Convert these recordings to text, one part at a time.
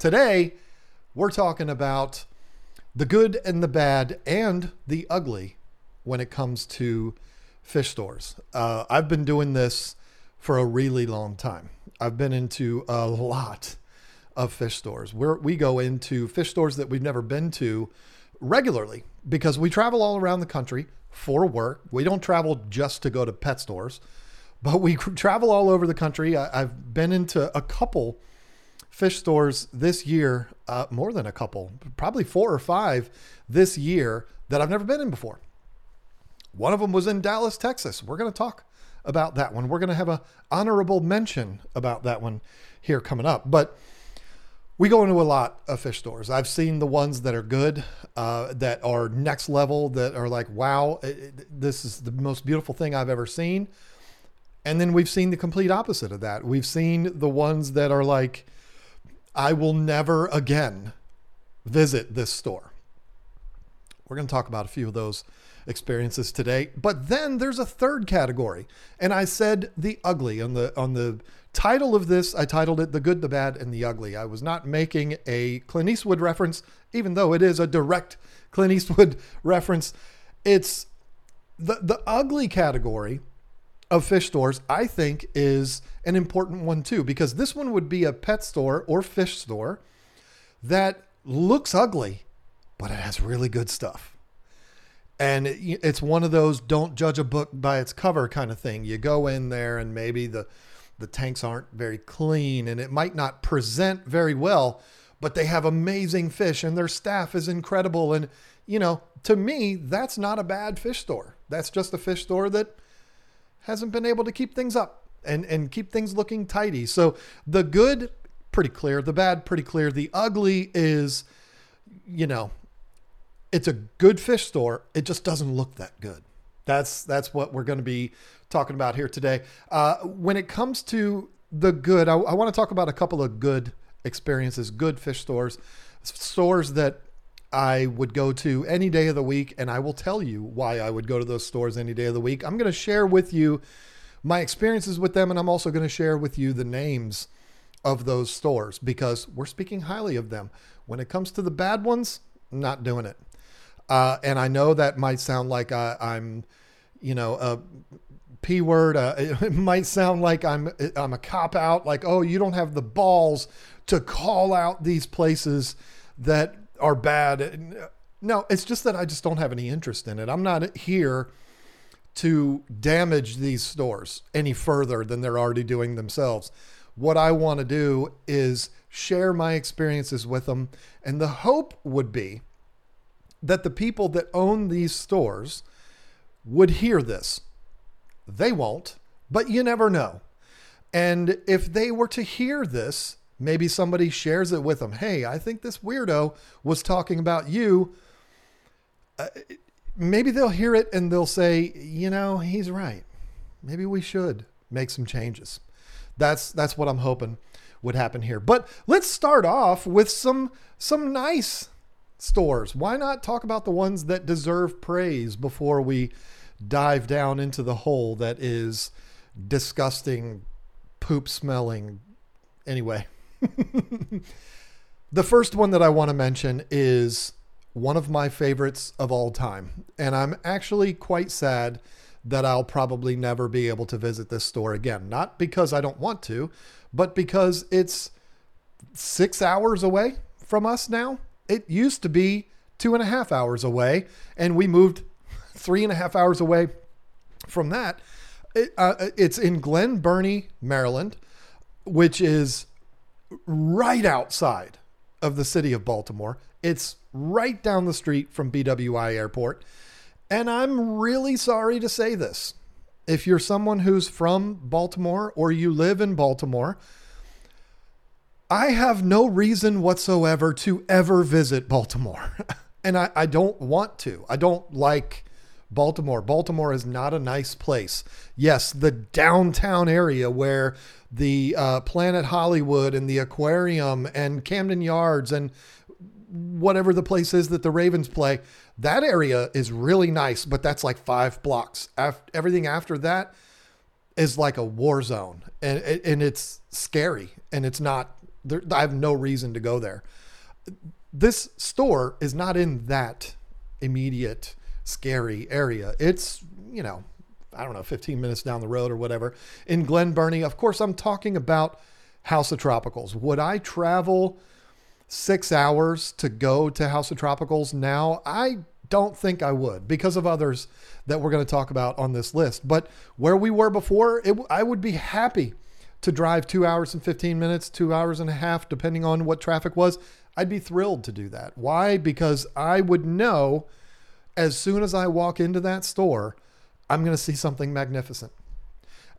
Today, we're talking about the good and the bad and the ugly when it comes to fish stores. Uh, I've been doing this for a really long time. I've been into a lot of fish stores. We go into fish stores that we've never been to regularly because we travel all around the country for work. We don't travel just to go to pet stores, but we travel all over the country. I, have been into a couple fish stores this year, uh, more than a couple, probably four or five this year that I've never been in before. One of them was in Dallas, Texas. We're going to talk about that one. We're going to have a honorable mention about that one here coming up. But we go into a lot of fish stores. I've seen the ones that are good, uh, that are next level, that are like, wow, it, this is the most beautiful thing I've ever seen. And then we've seen the complete opposite of that. We've seen the ones that are like, I will never again visit this store. We're going to talk about a few of those experiences today. But then there's a third category. And I said the ugly on the on the title of this, I titled it The Good, the Bad, and the Ugly. I was not making a Clint Eastwood reference, even though it is a direct Clint Eastwood reference. It's the, the ugly category of fish stores, I think, is an important one too, because this one would be a pet store or fish store that looks ugly, but it has really good stuff. And it's one of those don't judge a book by its cover kind of thing. You go in there and maybe the the tanks aren't very clean and it might not present very well, but they have amazing fish and their staff is incredible. And, you know, to me, that's not a bad fish store. That's just a fish store that hasn't been able to keep things up and, and keep things looking tidy. So the good, pretty clear. The bad, pretty clear. The ugly is, you know, it's a good fish store. It just doesn't look that good. That's that's what we're going to be talking about here today. Uh, when it comes to the good, I, I want to talk about a couple of good experiences, good fish stores, stores that I would go to any day of the week, and I will tell you why I would go to those stores any day of the week. I'm going to share with you my experiences with them, and I'm also going to share with you the names of those stores because we're speaking highly of them. When it comes to the bad ones, not doing it. Uh, and I know that might sound like I, am you know, a p word. Uh, it might sound like I'm I'm a cop out. Like, oh, you don't have the balls to call out these places that are bad. No, it's just that I just don't have any interest in it. I'm not here to damage these stores any further than they're already doing themselves. What I want to do is share my experiences with them. And the hope would be that the people that own these stores would hear this. They won't, but you never know. And if they were to hear this, maybe somebody shares it with them. Hey, I think this weirdo was talking about you. Uh, maybe they'll hear it and they'll say, you know, he's right. Maybe we should make some changes. That's that's what I'm hoping would happen here. But let's start off with some some nice stores. Why not talk about the ones that deserve praise before we dive down into the hole that is disgusting, poop smelling. Anyway, the first one that I want to mention is one of my favorites of all time. And I'm actually quite sad that I'll probably never be able to visit this store again. Not because I don't want to, but because it's six hours away from us now. It used to be two and a half hours away, and we moved three and a half hours away from that. It, uh, it's in Glen Burnie, Maryland, which is right outside of the city of Baltimore. It's right down the street from BWI Airport. And I'm really sorry to say this. If you're someone who's from Baltimore or you live in Baltimore, I have no reason whatsoever to ever visit Baltimore. and I, I don't want to. I don't like Baltimore. Baltimore is not a nice place. Yes, the downtown area where the uh, Planet Hollywood and the aquarium and Camden Yards and whatever the place is that the Ravens play, that area is really nice, but that's like five blocks. After, everything after that is like a war zone and, and it's scary and it's not There, I have no reason to go there. This store is not in that immediate scary area. It's, you know, I don't know, 15 minutes down the road or whatever. In Glen Burnie, of course, I'm talking about House of Tropicals. Would I travel six hours to go to House of Tropicals now? I don't think I would because of others that we're going to talk about on this list. But where we were before, it, I would be happy to drive two hours and 15 minutes, two hours and a half, depending on what traffic was. I'd be thrilled to do that. Why? Because I would know as soon as I walk into that store, I'm going to see something magnificent.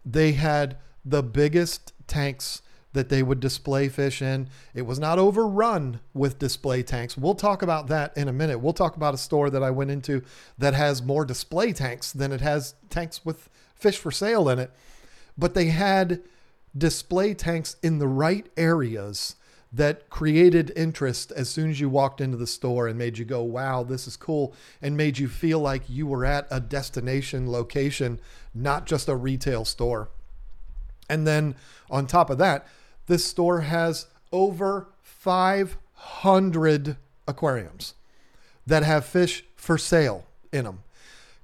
They had the biggest tanks that they would display fish in. It was not overrun with display tanks. We'll talk about that in a minute. We'll talk about a store that I went into that has more display tanks than it has tanks with fish for sale in it. But they had display tanks in the right areas that created interest as soon as you walked into the store and made you go, wow, this is cool, and made you feel like you were at a destination location, not just a retail store. And then on top of that, this store has over 500 aquariums that have fish for sale in them.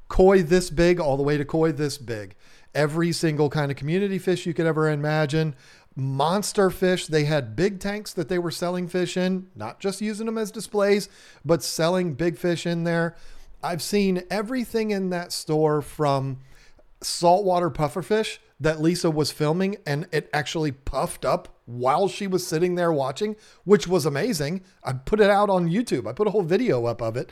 Koi this big, all the way to koi this big. Every single kind of community fish you could ever imagine monster fish. They had big tanks that they were selling fish in, not just using them as displays, but selling big fish in there. I've seen everything in that store from saltwater pufferfish that Lisa was filming and it actually puffed up while she was sitting there watching, which was amazing. I put it out on YouTube. I put a whole video up of it.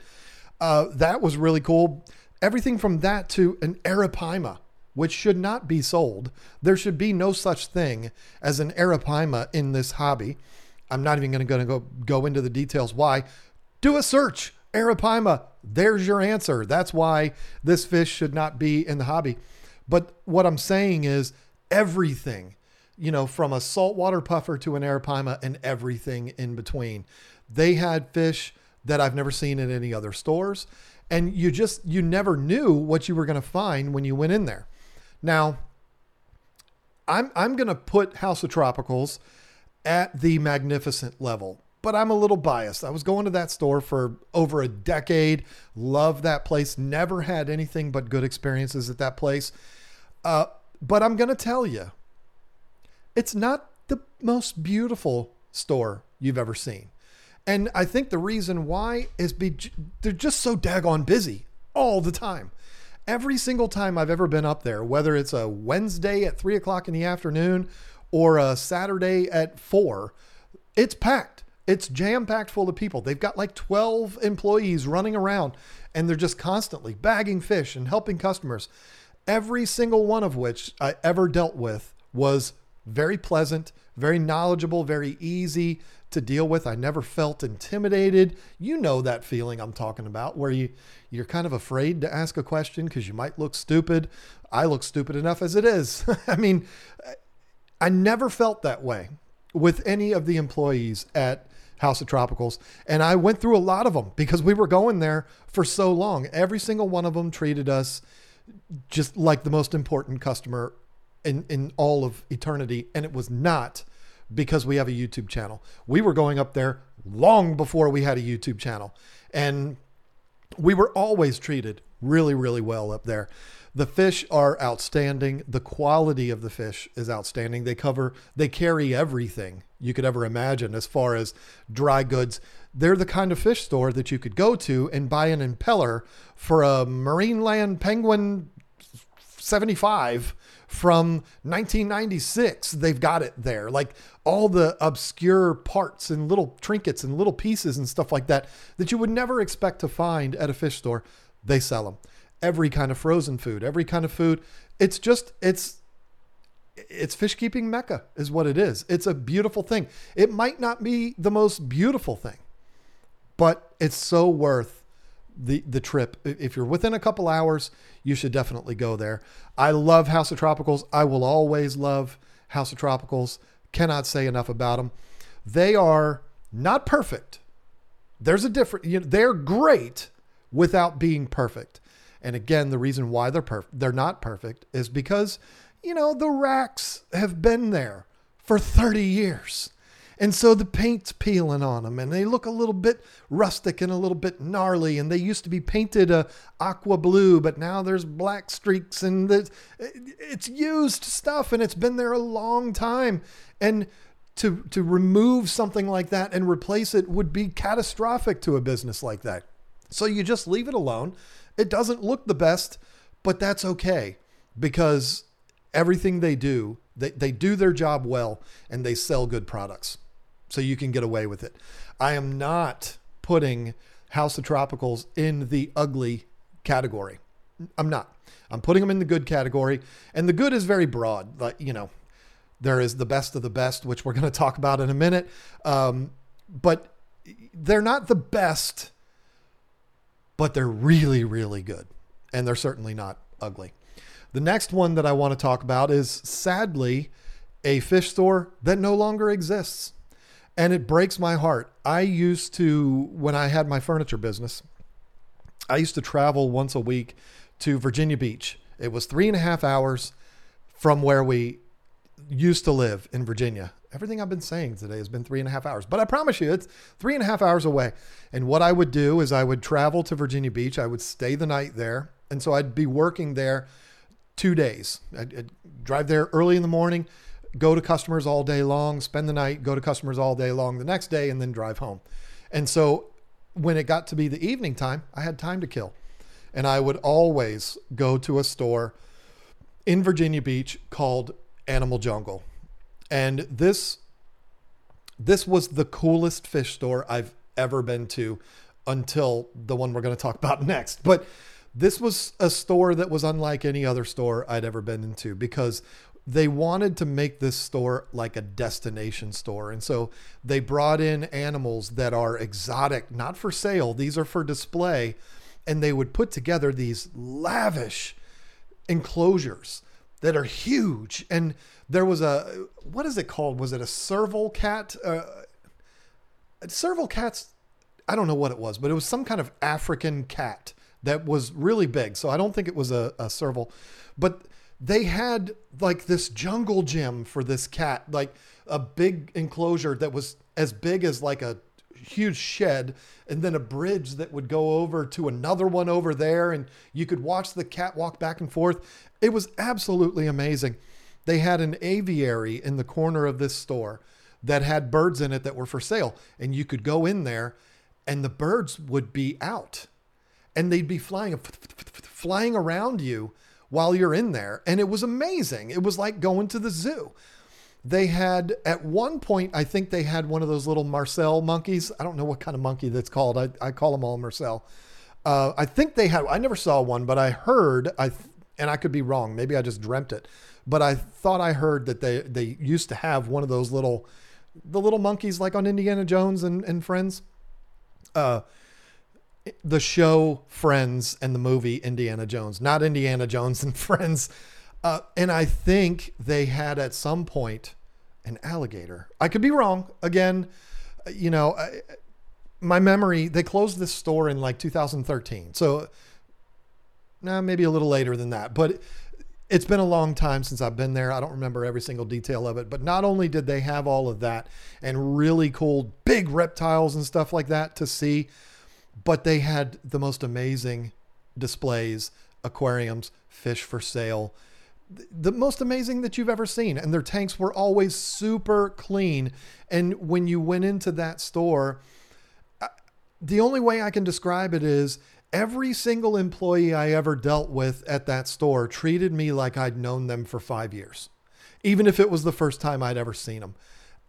Uh, that was really cool. Everything from that to an arapaima which should not be sold. There should be no such thing as an arapaima in this hobby. I'm not even going to go go into the details why. Do a search, arapaima. There's your answer. That's why this fish should not be in the hobby. But what I'm saying is everything, you know, from a saltwater puffer to an arapaima and everything in between. They had fish that I've never seen in any other stores and you just you never knew what you were going to find when you went in there. Now, I'm I'm going to put House of Tropicals at the magnificent level, but I'm a little biased. I was going to that store for over a decade. Love that place. Never had anything but good experiences at that place. Uh, but I'm going to tell you, it's not the most beautiful store you've ever seen. And I think the reason why is be they're just so daggone busy all the time every single time I've ever been up there, whether it's a Wednesday at three o'clock in the afternoon or a Saturday at four, it's packed. It's jam packed full of people. They've got like 12 employees running around and they're just constantly bagging fish and helping customers. Every single one of which I ever dealt with was very pleasant, very knowledgeable, very easy to deal with. I never felt intimidated. You know that feeling I'm talking about where you you're kind of afraid to ask a question because you might look stupid. I look stupid enough as it is. I mean, I never felt that way with any of the employees at House of Tropicals. And I went through a lot of them because we were going there for so long. Every single one of them treated us just like the most important customer in, in all of eternity. And it was not because we have a YouTube channel. We were going up there long before we had a YouTube channel. And we were always treated really, really well up there. The fish are outstanding. The quality of the fish is outstanding. They cover, they carry everything you could ever imagine as far as dry goods. They're the kind of fish store that you could go to and buy an impeller for a Marineland Penguin 75 from 1996. They've got it there. Like all the obscure parts and little trinkets and little pieces and stuff like that that you would never expect to find at a fish store, they sell them. Every kind of frozen food, every kind of food. It's just it's it's fish keeping mecca is what it is. It's a beautiful thing. It might not be the most beautiful thing, but it's so worth the the trip. If you're within a couple hours, you should definitely go there. I love House of Tropicals. I will always love House of Tropicals. Cannot say enough about them. They are not perfect. There's a different. You know, they're great without being perfect. And again, the reason why they're perfect, they're not perfect, is because you know the racks have been there for 30 years And so the paint's peeling on them and they look a little bit rustic and a little bit gnarly. And they used to be painted uh, aqua blue, but now there's black streaks and the, it's used stuff and it's been there a long time. And to, to remove something like that and replace it would be catastrophic to a business like that. So you just leave it alone. It doesn't look the best, but that's okay because everything they do, they, they do their job well and they sell good products so you can get away with it. I am not putting House of Tropicals in the ugly category. I'm not. I'm putting them in the good category, and the good is very broad. Like you know, there is the best of the best, which we're going to talk about in a minute. Um, but they're not the best, but they're really, really good, and they're certainly not ugly. The next one that I want to talk about is sadly a fish store that no longer exists. And it breaks my heart. I used to, when I had my furniture business, I used to travel once a week to Virginia Beach. It was three and a half hours from where we used to live in Virginia. Everything I've been saying today has been three and a half hours, but I promise you it's three and a half hours away. And what I would do is I would travel to Virginia Beach. I would stay the night there. And so I'd be working there two days. I'd, I'd drive there early in the morning, go to customers all day long, spend the night, go to customers all day long the next day, and then drive home. And so when it got to be the evening time, I had time to kill. And I would always go to a store in Virginia Beach called Animal Jungle. And this this was the coolest fish store I've ever been to until the one we're going to talk about next. But this was a store that was unlike any other store I'd ever been into because they wanted to make this store like a destination store. And so they brought in animals that are exotic, not for sale, these are for display. And they would put together these lavish enclosures that are huge. And there was a, what is it called? Was it a serval cat? Uh, serval cats, I don't know what it was, but it was some kind of African cat that was really big. So I don't think it was a, a serval, but they had like this jungle gym for this cat, like a big enclosure that was as big as like a huge shed and then a bridge that would go over to another one over there and you could watch the cat walk back and forth. It was absolutely amazing. They had an aviary in the corner of this store that had birds in it that were for sale and you could go in there and the birds would be out and they'd be flying flying around you while you're in there. And it was amazing. It was like going to the zoo. They had, at one point, I think they had one of those little Marcel monkeys. I don't know what kind of monkey that's called. I, I call them all Marcel. Uh, I think they had, I never saw one, but I heard, I and I could be wrong. Maybe I just dreamt it. But I thought I heard that they, they used to have one of those little, the little monkeys like on Indiana Jones and, and Friends. Uh, the show Friends and the movie Indiana Jones, not Indiana Jones and Friends. Uh, and I think they had at some point an alligator. I could be wrong. Again, you know, I, my memory, they closed this store in like 2013. So, nah, maybe a little later than that. But it's been a long time since I've been there. I don't remember every single detail of it. But not only did they have all of that and really cool big reptiles and stuff like that to see, but they had the most amazing displays, aquariums, fish for sale, the most amazing that you've ever seen. And their tanks were always super clean. And when you went into that store, the only way I can describe it is every single employee I ever dealt with at that store treated me like I'd known them for five years, even if it was the first time I'd ever seen them.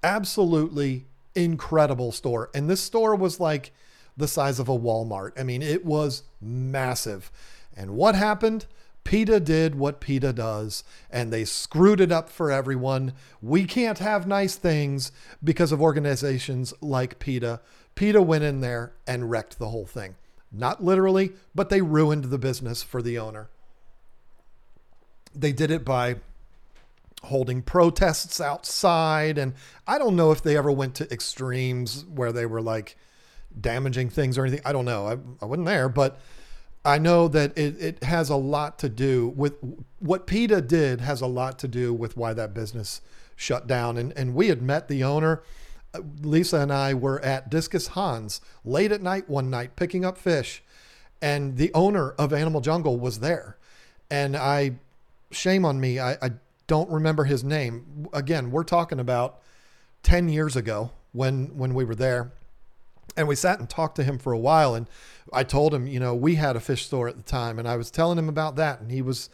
Absolutely incredible store. And this store was like, the size of a Walmart. I mean, it was massive. And what happened? PETA did what PETA does, and they screwed it up for everyone. We can't have nice things because of organizations like PETA. PETA went in there and wrecked the whole thing. Not literally, but they ruined the business for the owner. They did it by holding protests outside. And I don't know if they ever went to extremes where they were like, damaging things or anything. I don't know. I, I wasn't there, but I know that it, it has a lot to do with what PETA did has a lot to do with why that business shut down. And, and we had met the owner Uh, Lisa and I were at Discus Hans late at night one night picking up fish, and the owner of Animal Jungle was there. And I, shame on me, I, I don't remember his name. Again, we're talking about 10 years ago when when we were there and we sat and talked to him for a while and i told him you know we had a fish store at the time and i was telling him about that and he was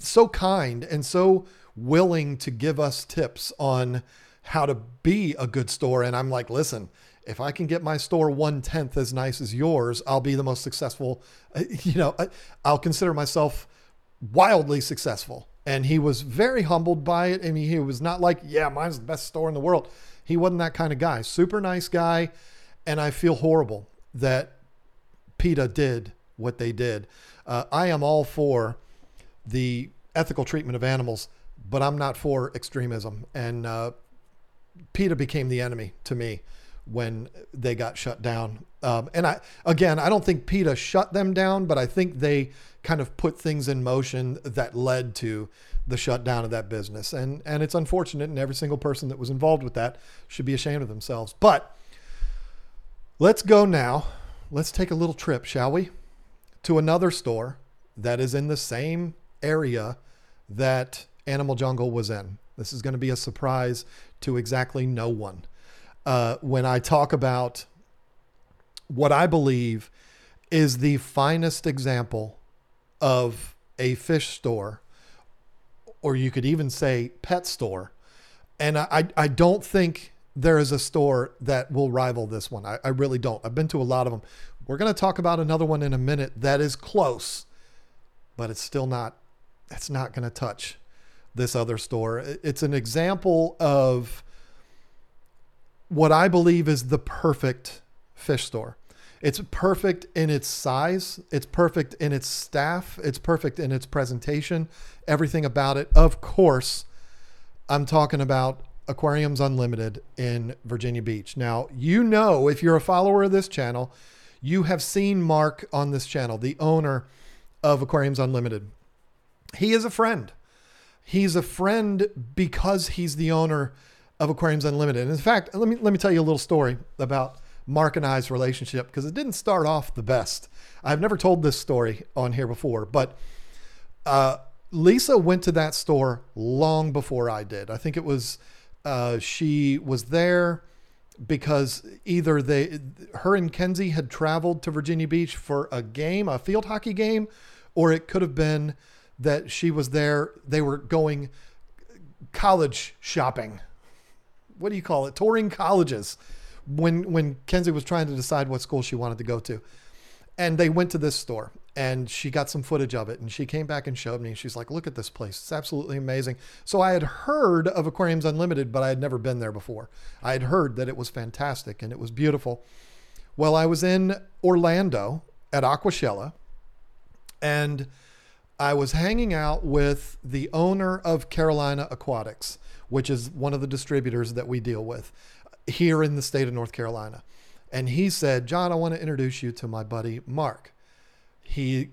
so kind and so willing to give us tips on how to be a good store and i'm like listen if i can get my store one tenth as nice as yours i'll be the most successful you know i'll consider myself wildly successful and he was very humbled by it. I mean, he was not like, yeah, mine's the best store in the world. He wasn't that kind of guy. Super nice guy. And I feel horrible that PETA did what they did. Uh, I am all for the ethical treatment of animals, but I'm not for extremism. And uh, PETA became the enemy to me when they got shut down. Um, and I, again, I don't think PETA shut them down, but I think they kind of put things in motion that led to the shutdown of that business. And, and it's unfortunate, and every single person that was involved with that should be ashamed of themselves. But let's go now. Let's take a little trip, shall we? To another store that is in the same area that Animal Jungle was in. This is going to be a surprise to exactly no one. Uh, when I talk about what I believe is the finest example of a fish store, or you could even say pet store. And I, I don't think there is a store that will rival this one. I, I really don't. I've been to a lot of them. We're going to talk about another one in a minute that is close, but it's still not, it's not going to touch this other store. It's an example of what I believe is the perfect fish store. It's perfect in its size, it's perfect in its staff, it's perfect in its presentation, everything about it. Of course, I'm talking about Aquariums Unlimited in Virginia Beach. Now, you know, if you're a follower of this channel, you have seen Mark on this channel, the owner of Aquariums Unlimited. He is a friend. He's a friend because he's the owner of Aquariums Unlimited. And in fact, let me let me tell you a little story about Mark and I's relationship because it didn't start off the best. I've never told this story on here before, but uh, Lisa went to that store long before I did. I think it was uh, she was there because either they, her and Kenzie had traveled to Virginia Beach for a game, a field hockey game, or it could have been that she was there. They were going college shopping. What do you call it? Touring colleges when when Kenzie was trying to decide what school she wanted to go to. And they went to this store and she got some footage of it and she came back and showed me. She's like, look at this place. It's absolutely amazing. So I had heard of Aquariums Unlimited, but I had never been there before. I had heard that it was fantastic and it was beautiful. Well, I was in Orlando at Aquashella and I was hanging out with the owner of Carolina Aquatics, which is one of the distributors that we deal with here in the state of North Carolina. And he said, John, I want to introduce you to my buddy Mark. He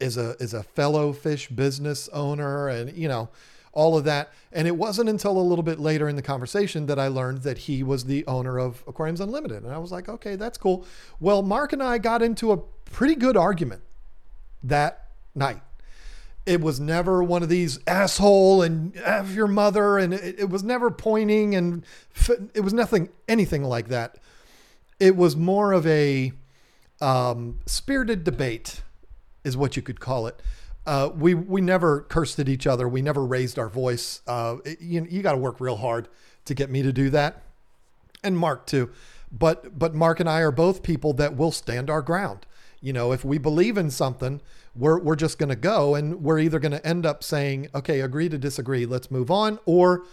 is a is a fellow fish business owner and you know all of that and it wasn't until a little bit later in the conversation that I learned that he was the owner of Aquariums Unlimited and I was like okay that's cool well Mark and I got into a pretty good argument that night it was never one of these asshole and F your mother. And it, it was never pointing and it was nothing, anything like that. It was more of a um, spirited debate, is what you could call it. Uh, we we never cursed at each other. We never raised our voice. Uh, it, you you got to work real hard to get me to do that, and Mark too. But but Mark and I are both people that will stand our ground. You know, if we believe in something, we're, we're just going to go and we're either going to end up saying, okay, agree to disagree, let's move on, or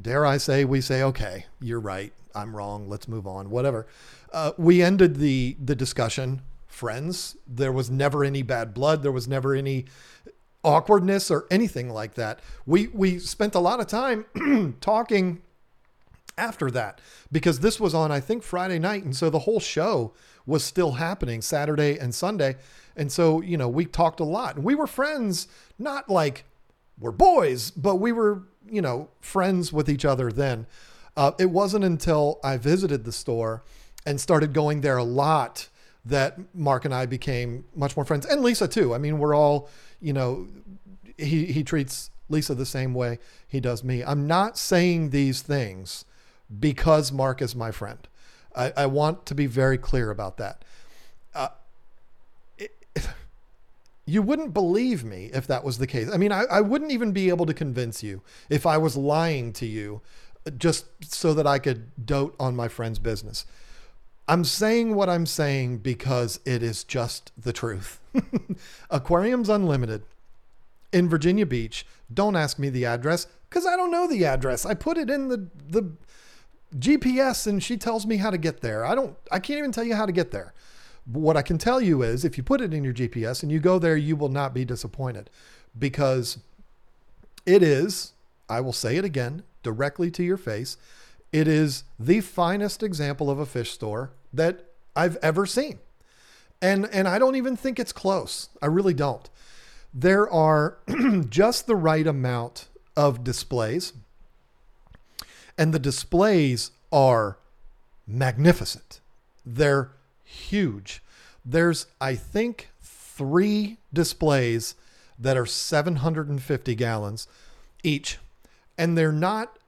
dare I say, we say, okay, you're right, I'm wrong, let's move on, whatever. Uh, we ended the the discussion friends. There was never any bad blood. There was never any awkwardness or anything like that. We we spent a lot of time talking after that because this was on I think Friday night and so the whole show was still happening Saturday and Sunday and so, you know, we talked a lot and we were friends, not like we're boys, but we were, you know, friends with each other then. Uh, it wasn't until I visited the store and started going there a lot that Mark and I became much more friends, and Lisa too. I mean, we're all, you know, he he treats Lisa the same way he does me. I'm not saying these things because Mark is my friend. I, I want to be very clear about that. Uh, you wouldn't believe me if that was the case. I mean, I, I wouldn't even be able to convince you if I was lying to you just so that I could dote on my friend's business. I'm saying what I'm saying because it is just the truth. Aquariums Unlimited in Virginia Beach. Don't ask me the address because I don't know the address. I put it in the the GPS and she tells me how to get there. I don't I can't even tell you how to get there. But what I can tell you is if you put it in your GPS and you go there, you will not be disappointed because it is, I will say it again directly to your face, it is the finest example of a fish store that I've ever seen. And and I don't even think it's close. I really don't. There are just the right amount of displays and the displays are magnificent. They're huge. There's, I think, three displays that are 750 gallons each. And they're not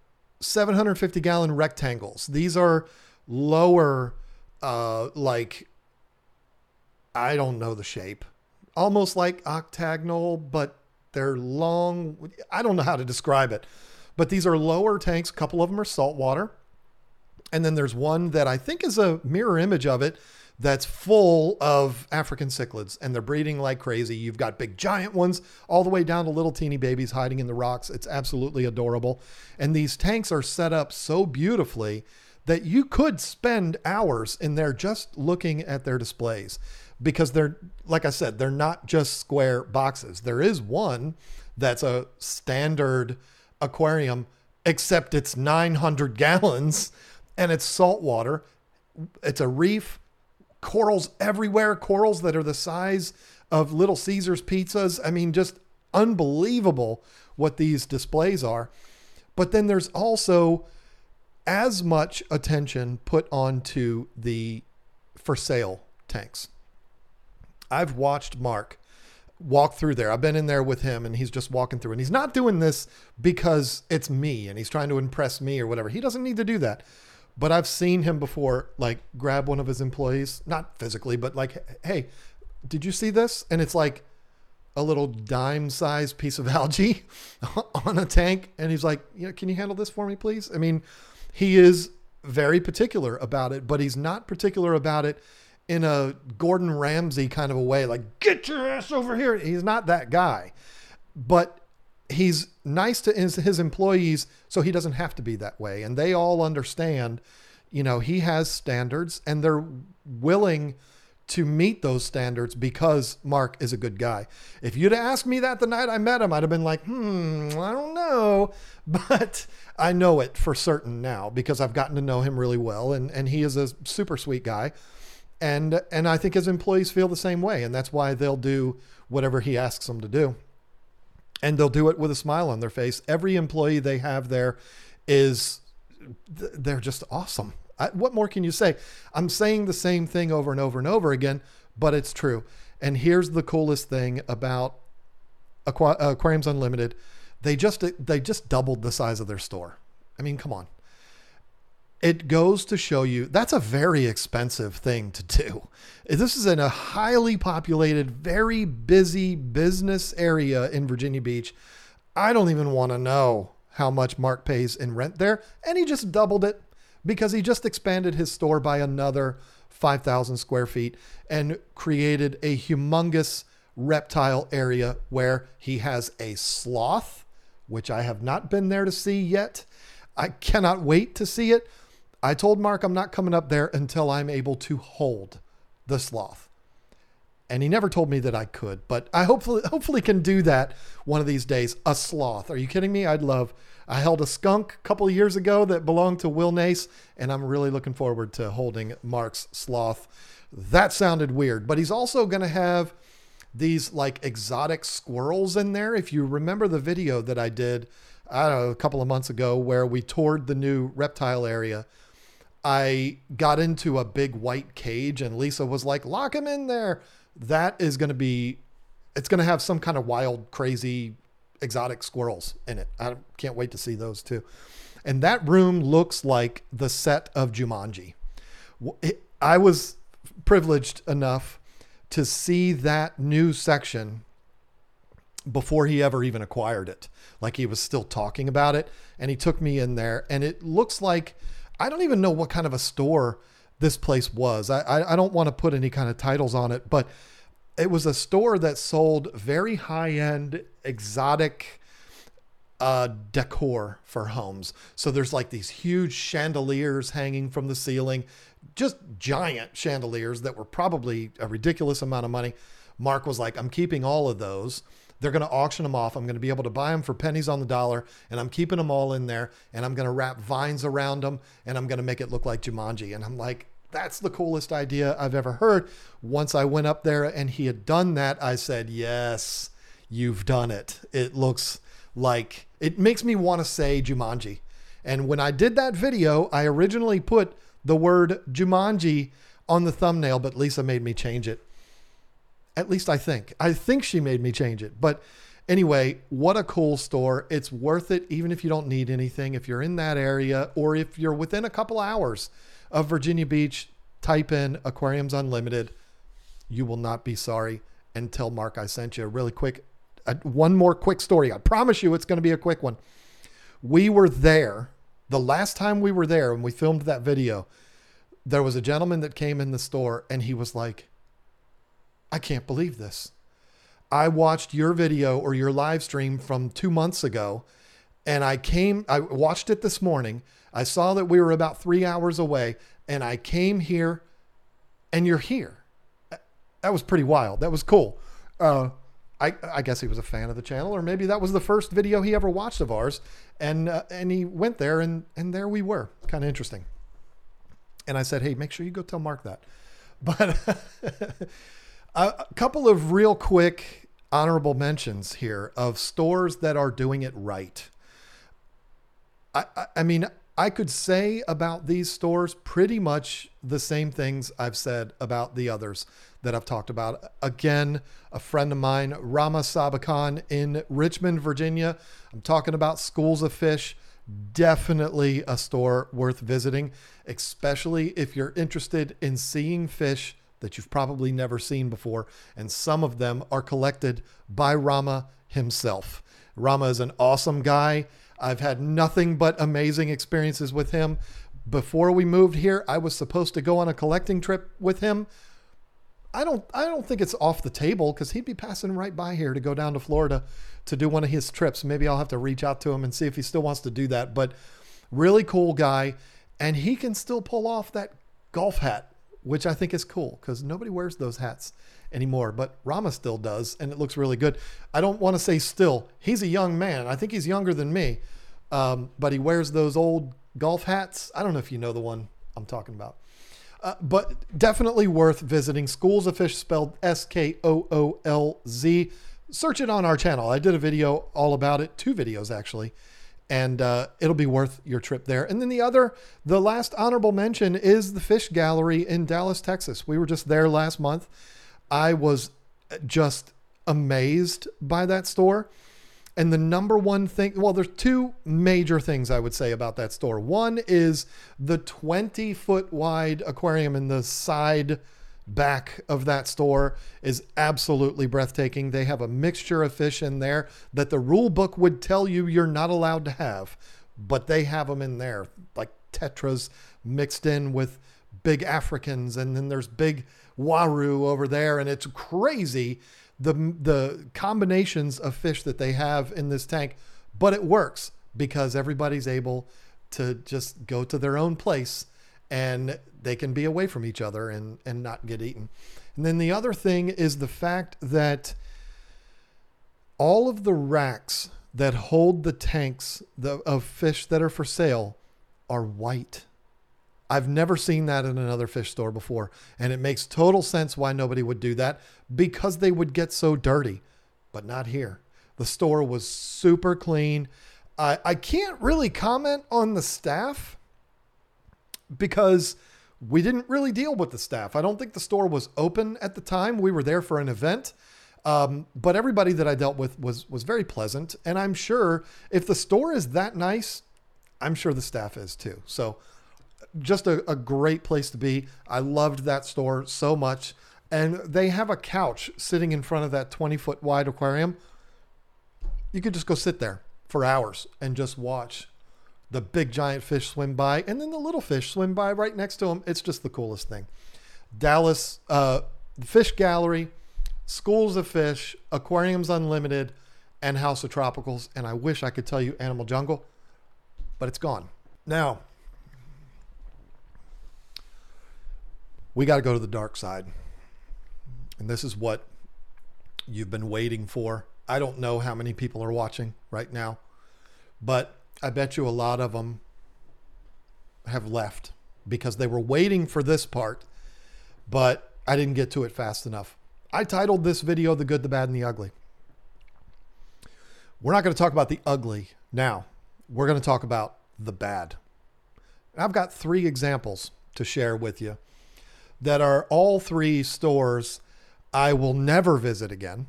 750 gallon rectangles. These are lower, uh, like, I don't know the shape, almost like octagonal, but they're long. I don't know how to describe it. But these are lower tanks. A couple of them are saltwater. And then there's one that I think is a mirror image of it that's full of African cichlids and they're breeding like crazy. You've got big giant ones all the way down to little teeny babies hiding in the rocks. It's absolutely adorable. And these tanks are set up so beautifully that you could spend hours in there just looking at their displays because they're, like I said, they're not just square boxes. There is one that's a standard aquarium, except it's 900 gallons and it's salt water. It's a reef, corals everywhere, corals that are the size of Little Caesars pizzas. I mean, just unbelievable what these displays are. But then there's also as much attention put onto the for sale tanks. I've watched Mark walk through there. I've been in there with him and he's just walking through and he's not doing this because it's me and he's trying to impress me or whatever. He doesn't need to do that. But I've seen him before like grab one of his employees, not physically, but like, "Hey, did you see this?" And it's like a little dime-sized piece of algae on a tank and he's like, "You know, can you handle this for me, please?" I mean, he is very particular about it, but he's not particular about it in a Gordon Ramsay kind of a way, like, get your ass over here. He's not that guy. But he's nice to his, his employees, so he doesn't have to be that way. And they all understand, you know, he has standards and they're willing to meet those standards because Mark is a good guy. If you'd asked me that the night I met him, I'd have been like, hmm, I don't know. But I know it for certain now because I've gotten to know him really well. And, and he is a super sweet guy and and I think his employees feel the same way, and that's why they'll do whatever he asks them to do, and they'll do it with a smile on their face. Every employee they have there is they're just awesome. I, what more can you say? I'm saying the same thing over and over and over again, but it's true. And here's the coolest thing about Aqu- uh, Aquariums Unlimited: they just they just doubled the size of their store. I mean, come on it goes to show you that's a very expensive thing to do. This is in a highly populated, very busy business area in Virginia Beach. I don't even want to know how much Mark pays in rent there. And he just doubled it because he just expanded his store by another 5,000 square feet and created a humongous reptile area where he has a sloth, which I have not been there to see yet. I cannot wait to see it I told Mark I'm not coming up there until I'm able to hold the sloth. And he never told me that I could, but I hopefully hopefully can do that one of these days. A sloth. Are you kidding me? I'd love. I held a skunk a couple years ago that belonged to Will Nace, and I'm really looking forward to holding Mark's sloth. That sounded weird, but he's also going to have these like exotic squirrels in there. If you remember the video that I did I don't know, a couple of months ago where we toured the new reptile area. I got into a big white cage and Lisa was like, lock him in there. That is going to be, it's going to have some kind of wild, crazy, exotic squirrels in it. I can't wait to see those too. And that room looks like the set of Jumanji. I was privileged enough to see that new section before he ever even acquired it. Like he was still talking about it. And he took me in there, and it looks like I don't even know what kind of a store this place was. I, I, I don't want to put any kind of titles on it, but it was a store that sold very high end, exotic uh, decor for homes. So there's like these huge chandeliers hanging from the ceiling, just giant chandeliers that were probably a ridiculous amount of money. Mark was like, I'm keeping all of those. They're going to auction them off. I'm going to be able to buy them for pennies on the dollar, and I'm keeping them all in there, and I'm going to wrap vines around them, and I'm going to make it look like Jumanji. And I'm like, that's the coolest idea I've ever heard. Once I went up there and he had done that, I said, yes, you've done it. It looks like it makes me want to say Jumanji. And when I did that video, I originally put the word Jumanji on the thumbnail, but Lisa made me change it. At least I think. I think she made me change it. But anyway, what a cool store. It's worth it even if you don't need anything. If you're in that area or if you're within a couple hours of Virginia Beach, type in Aquariums Unlimited. You will not be sorry. And tell Mark I sent you. A really quick, uh, one more quick story. I promise you it's going to be a quick one. We were there the last time we were there and we filmed that video. There was a gentleman that came in the store and he was like, I can't believe this. I watched your video or your live stream from two months ago, and I came, I watched it this morning. I saw that we were about three hours away, and I came here, and you're here. That was pretty wild. That was cool. Uh, I, I, guess he was a fan of the channel, or maybe that was the first video he ever watched of ours, and uh, and he went there, and and there we were. Kind of interesting. And I said, hey, make sure you go tell Mark that. But A couple of real quick honorable mentions here of stores that are doing it right. I, I, I mean, I could say about these stores pretty much the same things I've said about the others that I've talked about. Again, a friend of mine, Rama Sabakan in Richmond, Virginia. I'm talking about Skoolz of Fish. Definitely a store worth visiting, especially if you're interested in seeing fish that you've probably never seen before, and some of them are collected by Rama himself. Rama is an awesome guy. I've had nothing but amazing experiences with him. Before we moved here, I was supposed to go on a collecting trip with him. I don't I don't think it's off the table because he'd be passing right by here to go down to Florida to do one of his trips. Maybe I'll have to reach out to him and see if he still wants to do that. But really cool guy, and he can still pull off that golf hat which I think is cool because nobody wears those hats anymore. But Rama still does, and it looks really good. I don't want to say still. He's a young man. I think he's younger than me, um, but he wears those old golf hats. I don't know if you know the one I'm talking about. Uh, but definitely worth visiting. Skoolz of Fish spelled S K O O L Z. Search it on our channel. I did a video all about it, two videos actually and uh, it'll be worth your trip there. And then the other, the last honorable mention is the Fish Gallery in Dallas, Texas. We were just there last month. I was just amazed by that store. And the number one thing, well, there's two major things I would say about that store. One is the 20 foot wide aquarium in the side back of that store is absolutely breathtaking. They have a mixture of fish in there that the rule book would tell you you're not allowed to have, but they have them in there, like tetras mixed in with big Africans, and then there's big uaru over there, and it's crazy the the combinations of fish that they have in this tank, but it works because everybody's able to just go to their own place and they can be away from each other and, and not get eaten. And then the other thing is the fact that all of the racks that hold the tanks of fish that are for sale are white. I've never seen that in another fish store before. And it makes total sense why nobody would do that because they would get so dirty, but not here. The store was super clean. I, I can't really comment on the staff because we didn't really deal with the staff. I don't think the store was open at the time. We were there for an event. Um, but everybody that I dealt with was was very pleasant, and I'm sure if the store is that nice, I'm sure the staff is too. So, just a, a great place to be. I loved that store so much, and they have a couch sitting in front of that 20 foot wide aquarium. You could just go sit there for hours and just watch the big giant fish swim by, and then the little fish swim by right next to them. It's just the coolest thing. Dallas uh, Fish Gallery, Skoolz of Fish, Aquariums Unlimited, and House of Tropicals. And I wish I could tell you Animal Jungle, but it's gone. Now, we got to go to the dark side. And this is what you've been waiting for. I don't know how many people are watching right now, but I bet you a lot of them have left because they were waiting for this part, but I didn't get to it fast enough. I titled this video The Good, the Bad, and the Ugly. We're not going to talk about the ugly now. We're going to talk about the bad. I've got three examples to share with you that are all three stores I will never visit again.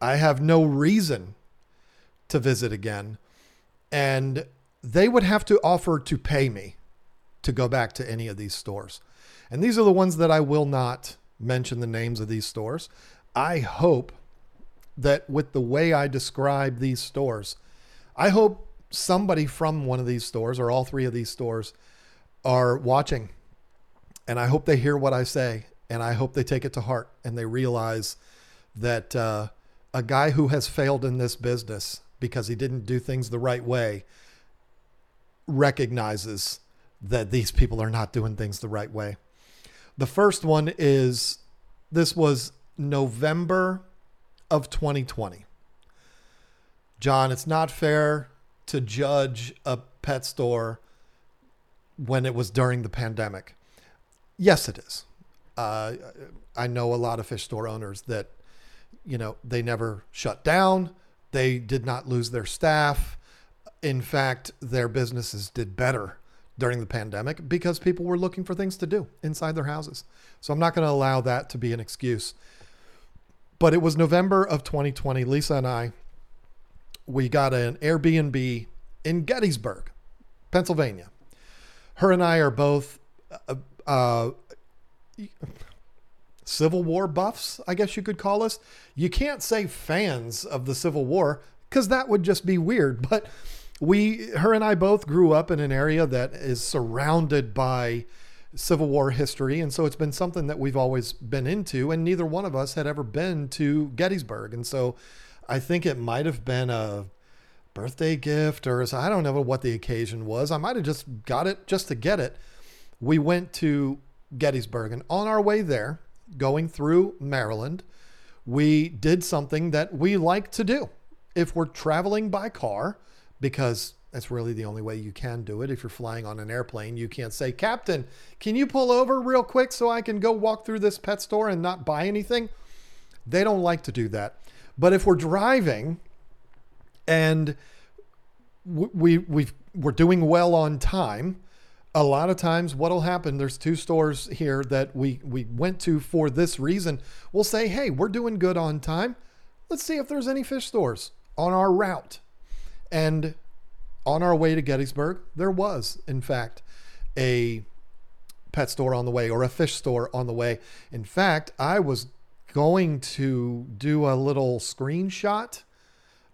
I have no reason to visit again and they would have to offer to pay me to go back to any of these stores. And these are the ones that I will not mention the names of these stores. I hope that with the way I describe these stores, I hope somebody from one of these stores or all three of these stores are watching. And I hope they hear what I say and I hope they take it to heart and they realize that uh, a guy who has failed in this business because he didn't do things the right way recognizes that these people are not doing things the right way. The first one is this was November of 2020. John, it's not fair to judge a pet store when it was during the pandemic. Yes, it is. Uh, I know a lot of fish store owners that, you know, they never shut down. They did not lose their staff. In fact, their businesses did better during the pandemic because people were looking for things to do inside their houses. So I'm not going to allow that to be an excuse. But it was November of 2020. Lisa and I, we got an Airbnb in Gettysburg, Pennsylvania. Her and I are both uh, uh, Civil War buffs, I guess you could call us. You can't say fans of the Civil War because that would just be weird. But we, her and I both grew up in an area that is surrounded by Civil War history. And so it's been something that we've always been into. And neither one of us had ever been to Gettysburg. And so I think it might have been a birthday gift or I don't know what the occasion was. I might have just got it just to get it. We went to Gettysburg and on our way there, going through Maryland, we did something that we like to do. If we're traveling by car, because that's really the only way you can do it. If you're flying on an airplane, you can't say, Captain, can you pull over real quick so I can go walk through this pet store and not buy anything? They don't like to do that. But if we're driving and we, we we're doing well on time, a lot of times what'll happen there's two stores here that we we went to for this reason. We'll say hey we're doing good on time. Let's see if there's any fish stores on our route. And on our way to gettysburg there was in fact a pet store on the way or a fish store on the way. In fact i was going to do a little screenshot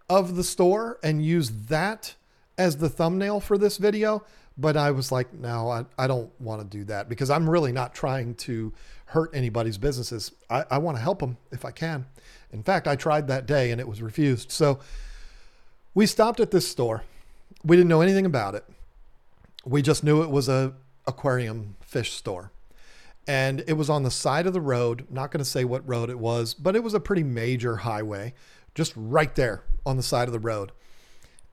of the store and use that as the thumbnail for this video but I was like, no, I, I don't want to do that because I'm really not trying to hurt anybody's businesses. I, I want to help them if I can. In fact, I tried that day and it was refused. So we stopped at this store. We didn't know anything about it. We just knew it was a aquarium fish store. And it was on the side of the road. Not going to say what road it was, but it was a pretty major highway, just right there on the side of the road.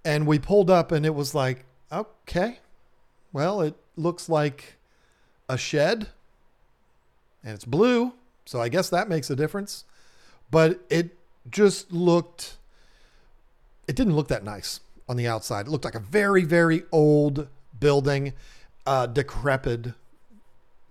And we pulled up and it was like, okay, well, it looks like a shed and it's blue. So I guess that makes a difference. But it just looked, it didn't look that nice. on the outside. It looked like a very, very old building, uh, decrepit,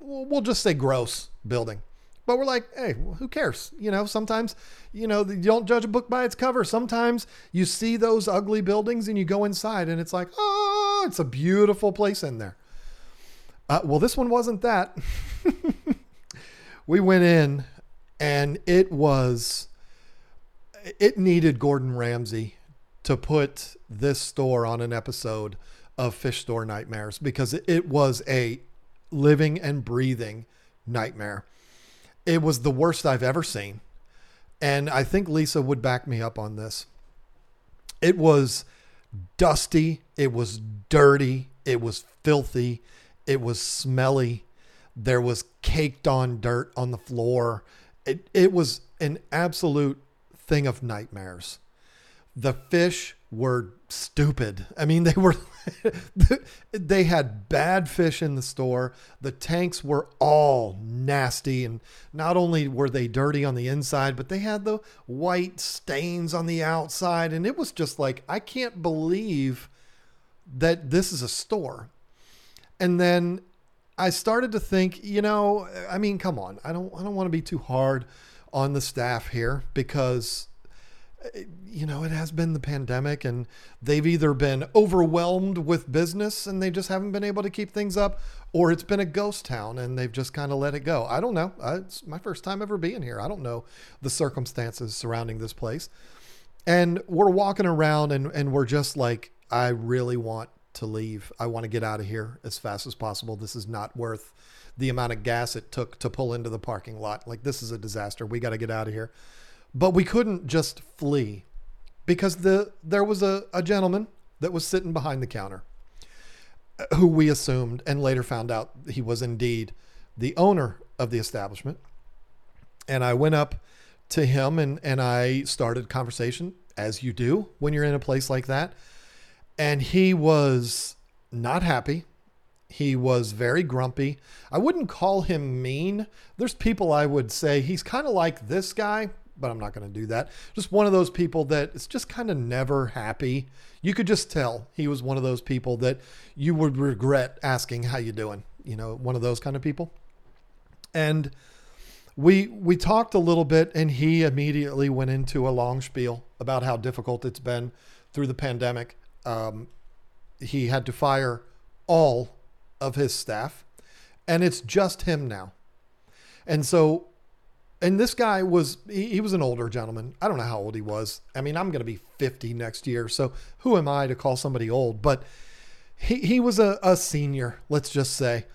we'll just say gross building. But we're like, hey, who cares? You know, sometimes, you know, you don't judge a book by its cover. Sometimes you see those ugly buildings and you go inside and it's like, oh, it's a beautiful place in there. Uh, well, this one wasn't that. we went in and it was, it needed Gordon Ramsay to put this store on an episode of Fish Store Nightmares because it was a living and breathing nightmare. It was the worst I've ever seen. And I think Lisa would back me up on this. It was dusty, it was dirty, it was filthy, it was smelly. There was caked on dirt on the floor. It, it was an absolute thing of nightmares. The fish were stupid. I mean, they were they had bad fish in the store. The tanks were all nasty and not only were they dirty on the inside, but they had the white stains on the outside and it was just like I can't believe that this is a store. And then I started to think, you know, I mean, come on. I don't I don't want to be too hard on the staff here because you know, it has been the pandemic and they've either been overwhelmed with business and they just haven't been able to keep things up, or it's been a ghost town and they've just kind of let it go. I don't know. It's my first time ever being here. I don't know the circumstances surrounding this place. And we're walking around and, and we're just like, I really want to leave. I want to get out of here as fast as possible. This is not worth the amount of gas it took to pull into the parking lot. Like, this is a disaster. We got to get out of here. But we couldn't just flee because the there was a, a gentleman that was sitting behind the counter uh, who we assumed and later found out he was indeed the owner of the establishment. And I went up to him and, and I started conversation as you do when you're in a place like that. And he was not happy. He was very grumpy. I wouldn't call him mean. There's people I would say he's kind of like this guy, but I'm not going to do that. Just one of those people that is just kind of never happy. You could just tell he was one of those people that you would regret asking how you doing. You know, one of those kind of people. And we we talked a little bit and he immediately went into a long spiel about how difficult it's been through the pandemic. Um, he had to fire all of his staff and it's just him now. And so and this guy was he, he, was an older gentleman. I don't know how old he was. I mean i'm going to be 50 next year so who am i to call somebody old? But he, he was a, a senior let's just say.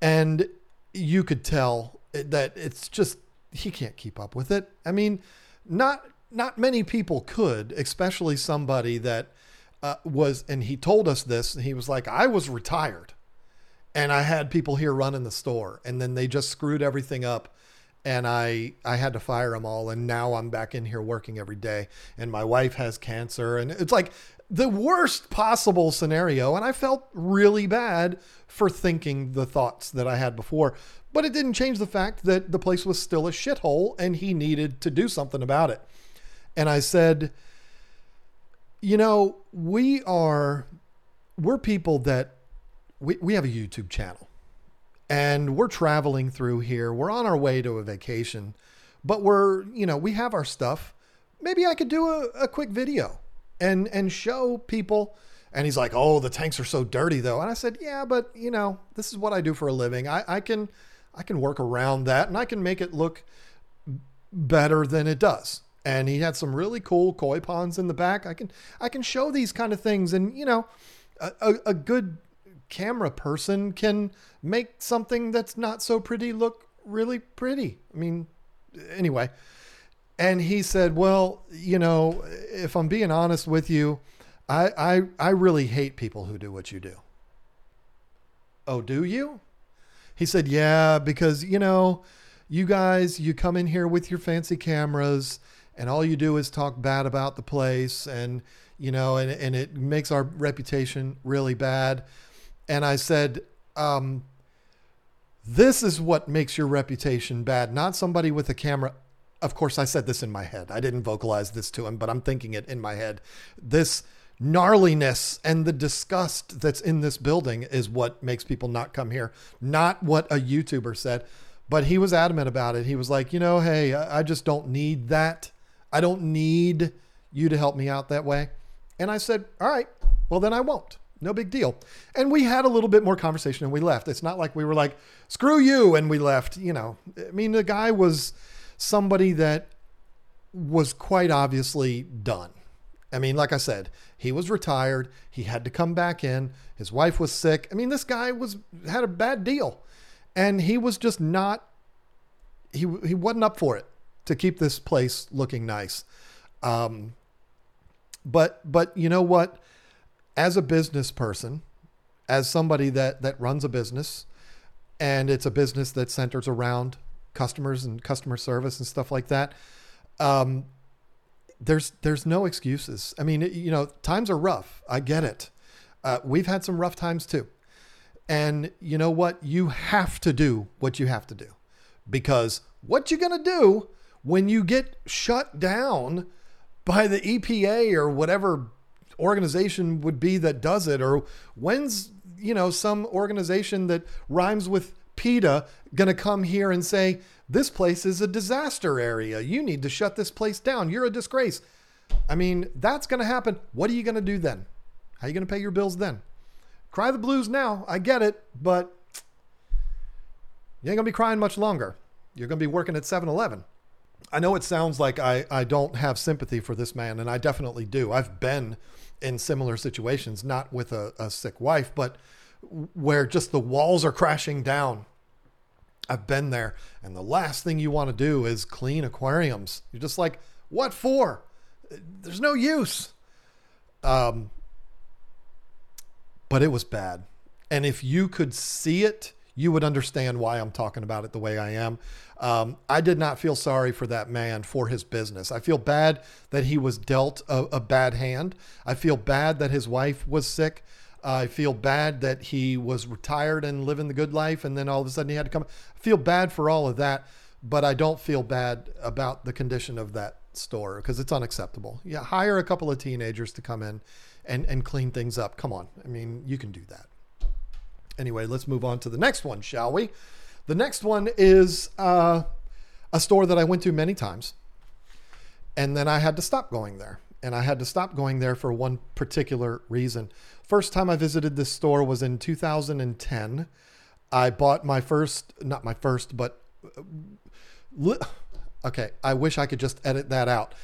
And you could tell that it's just he can't keep up with it. I mean not not many people could especially somebody that uh, was and he told us this he was like i was retired and i had people here running the store and then they just screwed everything up and I I had to fire them all and now I'm back in here working every day. And my wife has cancer and it's like the worst possible scenario and I felt really bad for thinking the thoughts that I had before. But it didn't change the fact that the place was still a shithole and he needed to do something about it. And I said you know we are we're people that we, we have a YouTube channel and we're traveling through here. We're on our way to a vacation, but we're, you know, we have our stuff. Maybe I could do a, a quick video and and show people. And he's like, "Oh, the tanks are so dirty, though." And I said, "Yeah, but you know, this is what I do for a living. I, I can I can work around that, and I can make it look better than it does." And he had some really cool koi ponds in the back. I can I can show these kind of things, and you know, a, a, a good camera person can make something that's not so pretty look really pretty. I mean, anyway. And he said, "Well, you know, if I'm being honest with you, I I I really hate people who do what you do." Oh, do you? He said, "Yeah, because you know, you guys, you come in here with your fancy cameras and all you do is talk bad about the place and you know, and and it makes our reputation really bad." And I said, um, This is what makes your reputation bad, not somebody with a camera. Of course, I said this in my head. I didn't vocalize this to him, but I'm thinking it in my head. This gnarliness and the disgust that's in this building is what makes people not come here, not what a YouTuber said. But he was adamant about it. He was like, you know, hey, I just don't need that. I don't need you to help me out that way. And I said, all right, well, then I won't. No big deal. And we had a little bit more conversation and we left. It's not like we were like, screw you, and we left. You know, I mean, the guy was somebody that was quite obviously done. I mean, like I said, he was retired. He had to come back in. His wife was sick. I mean, this guy was had a bad deal, and he was just not. He he wasn't up for it to keep this place looking nice. Um, but but you know what? As a business person, as somebody that that runs a business, and it's a business that centers around customers and customer service and stuff like that. Um, there's there's no excuses. I mean, you know, times are rough. I get it. Uh, we've had some rough times too, and you know what? You have to do what you have to do, because what you're gonna do when you get shut down by the EPA or whatever organization would be that does it, or when's you know some organization that rhymes with PETA gonna come here and say this place is a disaster area. You need to shut this place down. You're a disgrace. I mean, that's going to happen. What are you going to do then? How are you going to pay your bills then? Cry the blues now. I get it, but you ain't going to be crying much longer. You're going to be working at 7 Eleven. I know it sounds like I, I don't have sympathy for this man, and I definitely do. I've been in similar situations, not with a, a sick wife, but where just the walls are crashing down I've been there, and the last thing you want to do is clean aquariums. You're just like, what for? There's no use. Um, but it was bad. And if you could see it, you would understand why I'm talking about it the way I am. Um, I did not feel sorry for that man for his business. I feel bad that he was dealt a, a bad hand. I feel bad that his wife was sick. I feel bad that he was retired and living the good life, and then all of a sudden he had to come. I feel bad for all of that, but I don't feel bad about the condition of that store because it's unacceptable. Yeah, hire a couple of teenagers to come in and and clean things up. Come on, I mean you can do that. Anyway, let's move on to the next one, shall we? The next one is uh, a store that I went to many times, and then I had to stop going there and I had to stop going there for one particular reason. First time I visited this store was in 2010. I bought my first, not my first, but okay, I wish I could just edit that out.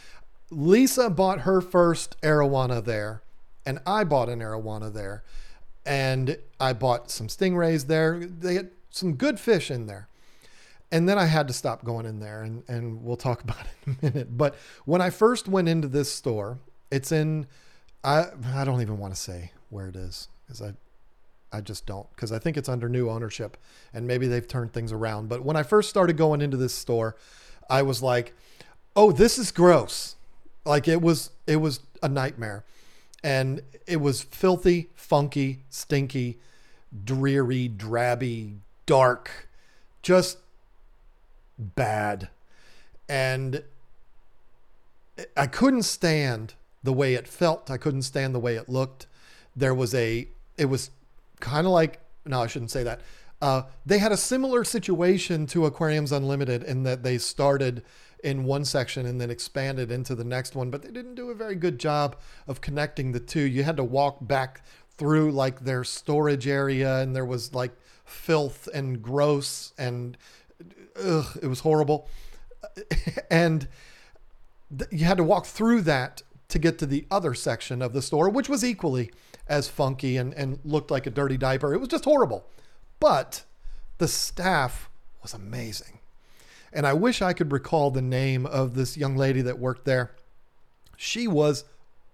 Lisa bought her first arowana there, and I bought an arowana there, and I bought some stingrays there. They had some good fish in there and then I had to stop going in there, and, and we'll talk about it in a minute. But when I first went into this store, it's in, I, I don't even want to say where it is because I, I just don't because I think it's under new ownership and maybe they've turned things around. But when I first started going into this store, I was like, oh, this is gross. Like it was, it was a nightmare. And it was filthy, funky, stinky, dreary, drabby, dark, just bad. And I couldn't stand the way it felt. I couldn't stand the way it looked. There was a, it was kind of like, no, I shouldn't say that. Uh, they had a similar situation to Aquariums Unlimited in that they started in one section and then expanded into the next one, but they didn't do a very good job of connecting the two. You had to walk back through like their storage area, and there was like filth and gross and ugh, it was horrible. And th- you had to walk through that to get to the other section of the store, which was equally as funky and, and looked like a dirty diaper. It was just horrible. But the staff was amazing. And I wish I could recall the name of this young lady that worked there. She was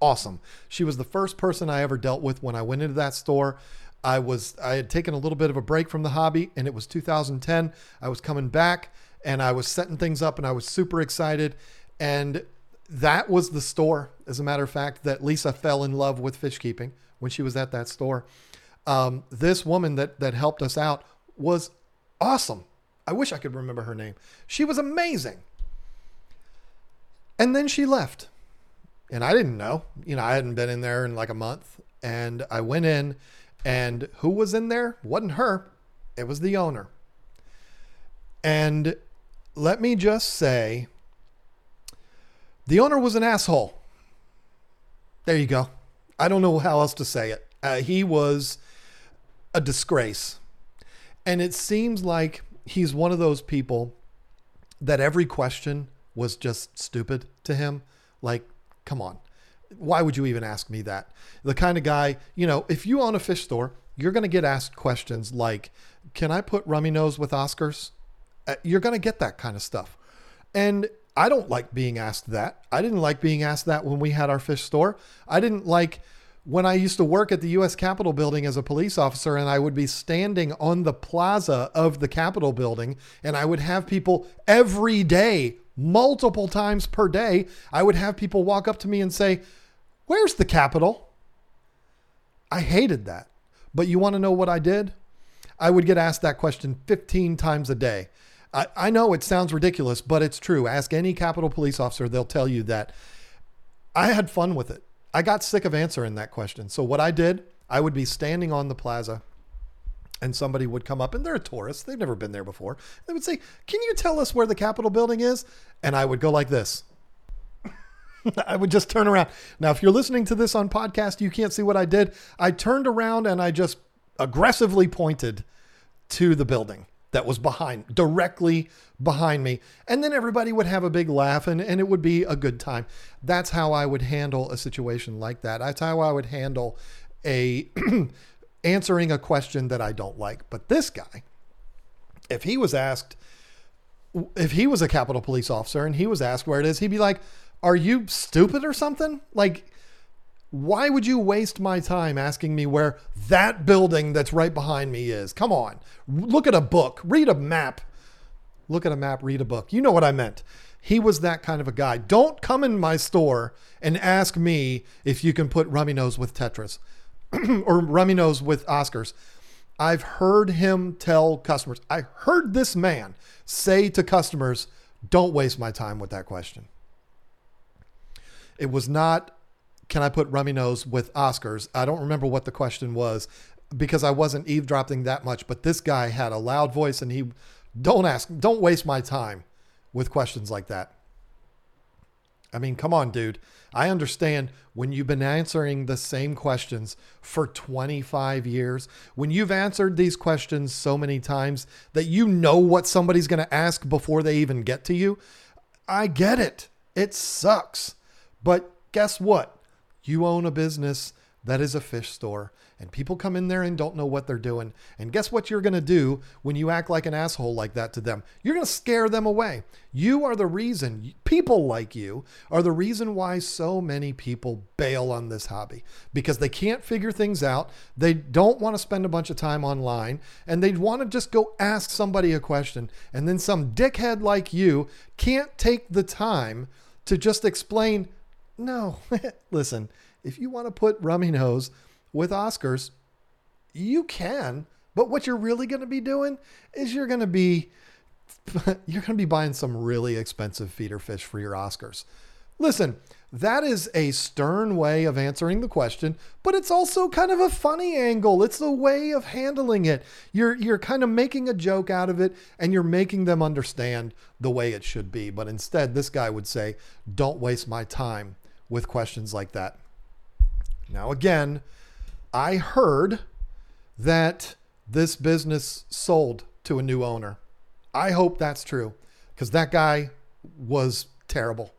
awesome. She was the first person I ever dealt with when I went into that store. I was I had taken a little bit of a break from the hobby and it was 2010. I was coming back and I was setting things up and I was super excited and that was the store as a matter of fact that Lisa fell in love with fish keeping when she was at that store. Um, this woman that that helped us out was awesome. I wish I could remember her name. She was amazing. And then she left. And I didn't know. You know, I hadn't been in there in like a month. And I went in, and who was in there? Wasn't her, it was the owner. And let me just say, the owner was an asshole. There you go. I don't know how else to say it. Uh, he was a disgrace. And it seems like he's one of those people that every question was just stupid to him. Like, come on. Why would you even ask me that? The kind of guy, you know, if you own a fish store, you're going to get asked questions like, can I put rummy nose with Oscars? Uh, you're going to get that kind of stuff. And I don't like being asked that. I didn't like being asked that when we had our fish store. I didn't like when I used to work at the US Capitol building as a police officer and I would be standing on the plaza of the Capitol building and I would have people every day, multiple times per day, I would have people walk up to me and say, Where's the Capitol? I hated that. But you want to know what I did? I would get asked that question 15 times a day. I, I know it sounds ridiculous, but it's true. Ask any Capitol police officer, they'll tell you that I had fun with it. I got sick of answering that question. So what I did, I would be standing on the plaza and somebody would come up and they're a tourist. They've never been there before. They would say, Can you tell us where the Capitol building is? And I would go like this. I would just turn around. Now, if you're listening to this on podcast, you can't see what I did. I turned around and I just aggressively pointed to the building that was behind, directly behind me. And then everybody would have a big laugh and, and it would be a good time. That's how I would handle a situation like that. That's how I would handle a answering a question that I don't like. But this guy, if he was asked, if he was a Capitol Police officer and he was asked where it is, he'd be like, Are you stupid or something? Like, why would you waste my time asking me where that building that's right behind me is? Come on. Look at a book, read a map. Look at a map, read a book. You know what I meant. He was that kind of a guy. Don't come in my store and ask me if you can put rummy nose with tetras or rummy nose with Oscars. I've heard him tell customers, I heard this man say to customers, don't waste my time with that question. It was not can I put Rummy Nose with Oscars? I don't remember what the question was because I wasn't eavesdropping that much, but this guy had a loud voice and he don't ask, don't waste my time with questions like that. I mean, come on, dude. I understand when you've been answering the same questions for 25 years, when you've answered these questions so many times that you know what somebody's going to ask before they even get to you. I get it. It sucks. But guess what? You own a business that is a fish store, and people come in there and don't know what they're doing. And guess what you're going to do when you act like an asshole like that to them? You're going to scare them away. You are the reason, people like you are the reason why so many people bail on this hobby because they can't figure things out. They don't want to spend a bunch of time online and they want to just go ask somebody a question. And then some dickhead like you can't take the time to just explain no, listen, if you want to put Rummy Nose with Oscars, you can. But what you're really going to be doing is you're going to be you're going to be buying some really expensive feeder fish for your Oscars. Listen, that is a stern way of answering the question, but it's also kind of a funny angle. It's the way of handling it. You're you're kind of making a joke out of it and you're making them understand the way it should be. But instead, this guy would say, "Don't waste my time with questions like that. Now, again, I heard that this business sold to a new owner. I hope that's true because that guy was terrible.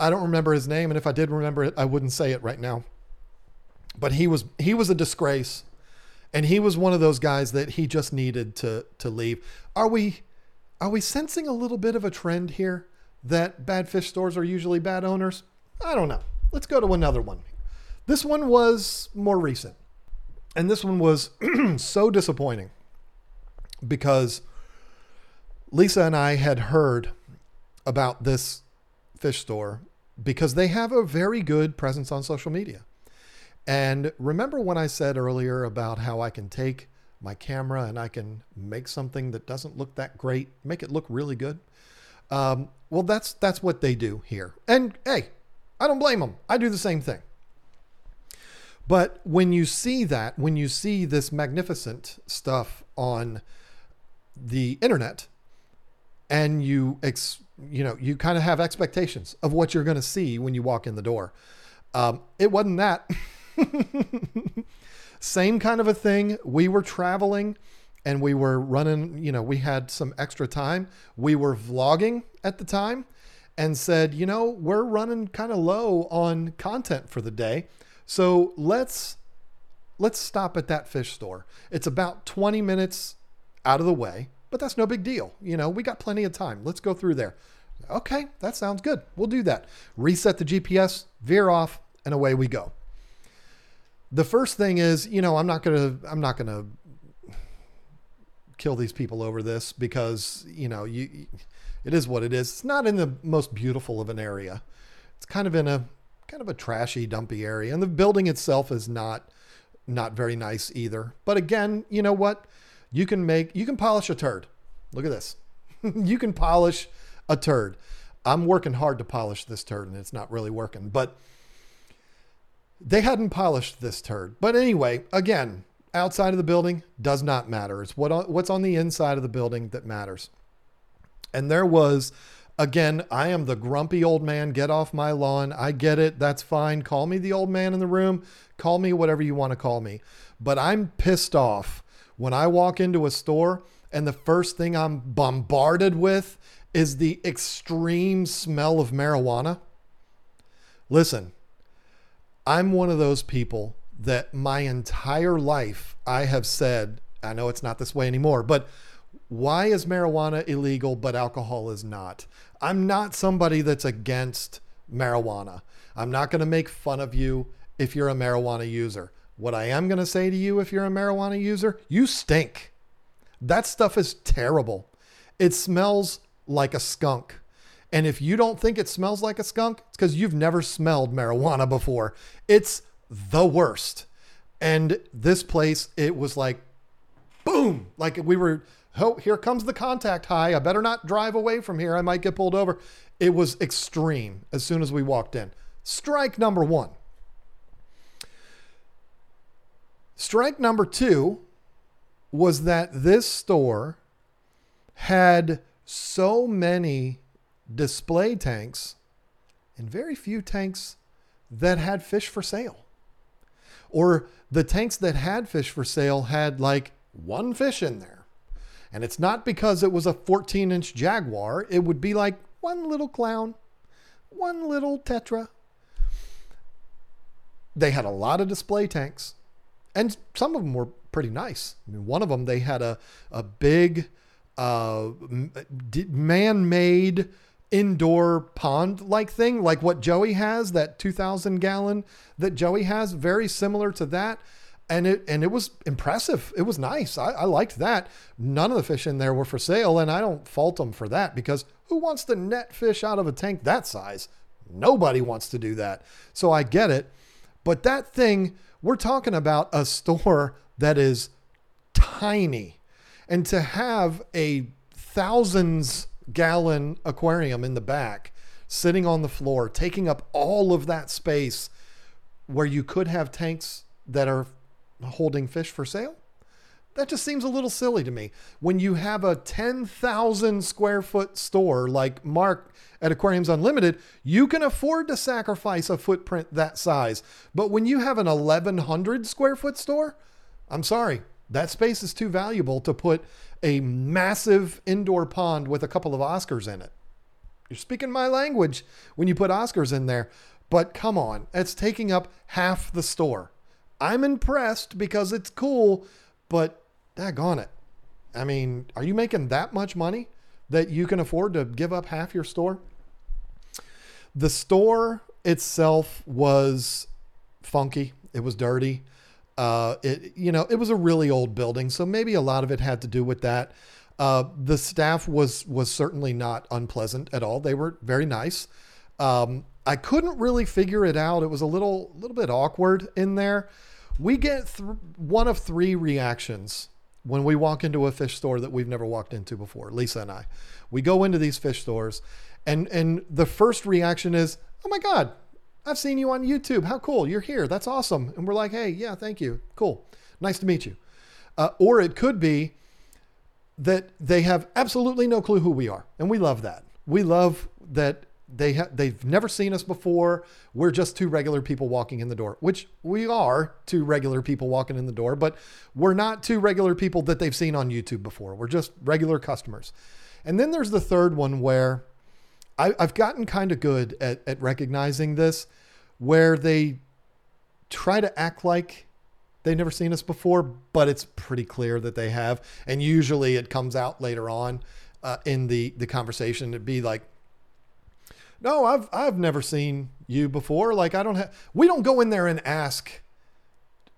I don't remember his name, and if I did remember it, I wouldn't say it right now. But he was he was a disgrace, and he was one of those guys that he just needed to to leave. Are we are we sensing a little bit of a trend here that bad fish stores are usually bad owners? I don't know. Let's go to another one. This one was more recent. And this one was so disappointing because Lisa and I had heard about this fish store because they have a very good presence on social media. And remember when I said earlier about how I can take my camera and I can make something that doesn't look that great, make it look really good? Um, well, that's that's what they do here. And hey, I don't blame them. I do the same thing. But when you see that, when you see this magnificent stuff on the internet, and you ex, you know you kind of have expectations of what you're going to see when you walk in the door. Um, it wasn't that. Same kind of a thing. We were traveling and we were running, you know, we had some extra time. We were vlogging at the time and said, you know, we're running kind of low on content for the day. So let's let's stop at that fish store. It's about 20 minutes out of the way, but that's no big deal. You know, we got plenty of time. Let's go through there. Okay, that sounds good. We'll do that. Reset the GPS, veer off, and away we go. The first thing is, you know, I'm not going to I'm not going to kill these people over this because, you know, you it is what it is. It's not in the most beautiful of an area. It's kind of in a kind of a trashy, dumpy area, and the building itself is not not very nice either. But again, you know what? You can make you can polish a turd. Look at this. you can polish a turd. I'm working hard to polish this turd and it's not really working. But they hadn't polished this turd. But anyway, again, outside of the building does not matter. It's what what's on the inside of the building that matters. And there was Again, I am the grumpy old man. Get off my lawn. I get it. That's fine. Call me the old man in the room. Call me whatever you want to call me. But I'm pissed off when I walk into a store and the first thing I'm bombarded with is the extreme smell of marijuana. Listen, I'm one of those people that my entire life I have said, I know it's not this way anymore, but why is marijuana illegal but alcohol is not? I'm not somebody that's against marijuana. I'm not going to make fun of you if you're a marijuana user. What I am going to say to you if you're a marijuana user, you stink. That stuff is terrible. It smells like a skunk. And if you don't think it smells like a skunk, it's because you've never smelled marijuana before. It's the worst. And this place, it was like, boom, like we were oh, here comes the contact high. I better not drive away from here. I might get pulled over. It was extreme as soon as we walked in. Strike number one. Strike number two was that this store had so many display tanks and very few tanks that had fish for sale. Or the tanks that had fish for sale had like one fish in there and it's not because it was a 14 inch Jaguar. It would be like one little clown, one little Tetra. They had a lot of display tanks, and some of them were pretty nice. I mean, one of them, they had a, a big uh, man made indoor pond like thing, like what Joey has, that 2,000 gallon that Joey has, very similar to that and it and it was impressive. It was nice. I, I, liked that. None of the fish in there were for sale, and I don't fault them for that because who wants to net fish out of a tank that size? Nobody wants to do that. So I get it. But that thing, we're talking about a store that is tiny, and to have a thousands gallon aquarium in the back sitting on the floor, taking up all of that space where you could have tanks that are holding fish for sale? That just seems a little silly to me. When you have a 10,000 square foot store like Mark at Aquariums Unlimited, you can afford to sacrifice a footprint that size. But when you have an 1,100 square foot store, I'm sorry, that space is too valuable to put a massive indoor pond with a couple of Oscars in it. You're speaking my language when you put Oscars in there. But come on, it's taking up half the store. I'm impressed because it's cool, but daggone it. I mean, are you making that much money that you can afford to give up half your store? The store itself was funky. It was dirty. Uh, it you know it was a really old building, so maybe a lot of it had to do with that. Uh, the staff was was certainly not unpleasant at all. They were very nice. Um, I couldn't really figure it out. It was a little little bit awkward in there. We get th- one of three reactions when we walk into a fish store that we've never walked into before. Lisa and I, we go into these fish stores, and and the first reaction is, "Oh my God, I've seen you on YouTube. How cool. You're here. That's awesome. And we're like, hey, yeah, thank you. Cool. Nice to meet you. Uh, or it could be that they have absolutely no clue who we are. And we love that. We love that they ha- they've never seen us before. We're just two regular people walking in the door, which we are two regular people walking in the door, but we're not two regular people that they've seen on YouTube before. We're just regular customers. And then there's the third one where I, have gotten kind of good at, at recognizing this, where they try to act like they've never seen us before, but it's pretty clear that they have. And usually it comes out later on uh, in the, the conversation. It'd be like, no, I've, I've never seen you before. Like, I don't have, we don't go in there and ask,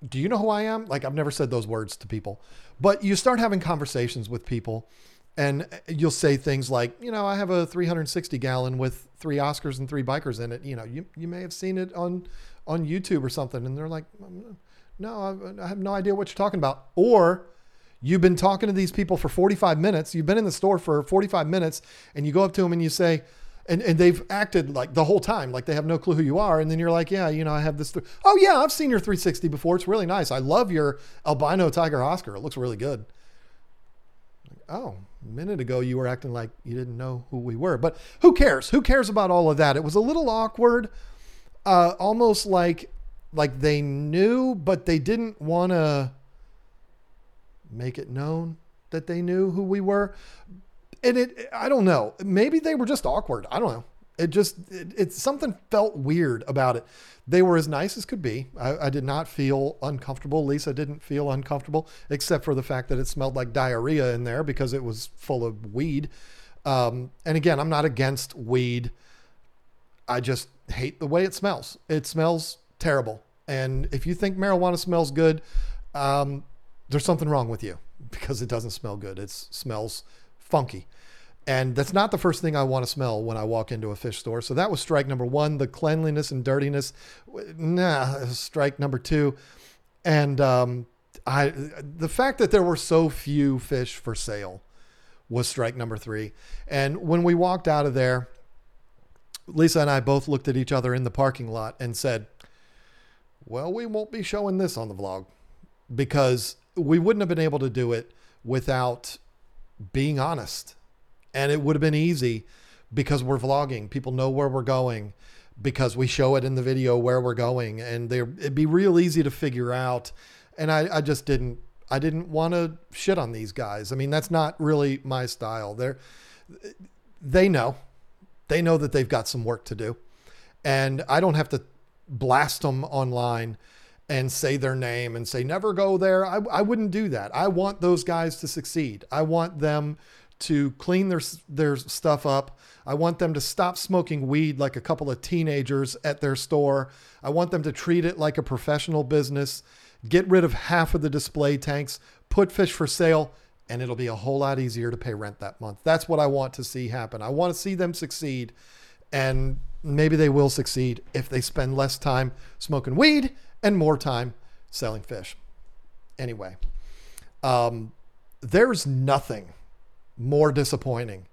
do you know who I am? Like, I've never said those words to people, but you start having conversations with people and uh, you'll say things like, you know, I have a 360 gallon with three Oscars and three bichirs in it. You know, you, you may have seen it on, on YouTube or something. And they're like, mm, no, I have no idea what you're talking about. Or you've been talking to these people for 45 minutes. You've been in the store for 45 minutes and you go up to them and you say, and, and they've acted like the whole time, like they have no clue who you are. And then you're like, yeah, you know, I have this. Th- oh yeah, I've seen your 360 before. It's really nice. I love your albino tiger Oscar. It looks really good. oh, a minute ago you were acting like you didn't know who we were, but who cares? Who cares about all of that? It was a little awkward, uh, almost like like they knew, but they didn't want to make it known that they knew who we were. And it, I don't know. Maybe they were just awkward. I don't know. It just, it, it something felt weird about it. They were as nice as could be. I, I did not feel uncomfortable. Lisa didn't feel uncomfortable, except for the fact that it smelled like diarrhea in there because it was full of weed. Um, and again, I'm not against weed. I just hate the way it smells. It smells terrible. And if you think marijuana smells good, um, there's something wrong with you because it doesn't smell good. It smells funky. And that's not the first thing I want to smell when I walk into a fish store. So that was strike number one. The cleanliness and dirtiness, nah, strike number two. And um, I, the fact that there were so few fish for sale was strike number three. And when we walked out of there, Lisa and I both looked at each other in the parking lot and said, well, we won't be showing this on the vlog because we wouldn't have been able to do it without being honest. And it would have been easy because we're vlogging. People know where we're going because we show it in the video where we're going and it'd be real easy to figure out. And I, I just didn't, I didn't want to shit on these guys. I mean, that's not really my style. They're, they know, they know that they've got some work to do and I don't have to blast them online and say their name and say never go there. I, I wouldn't do that. I want those guys to succeed. I want them to clean their their stuff up. I want them to stop smoking weed like a couple of teenagers at their store. I want them to treat it like a professional business. Get rid of half of the display tanks, put fish for sale, and it'll be a whole lot easier to pay rent that month. That's what I want to see happen. I want to see them succeed. And maybe they will succeed if they spend less time smoking weed and more time selling fish. Anyway, um, there's nothing more disappointing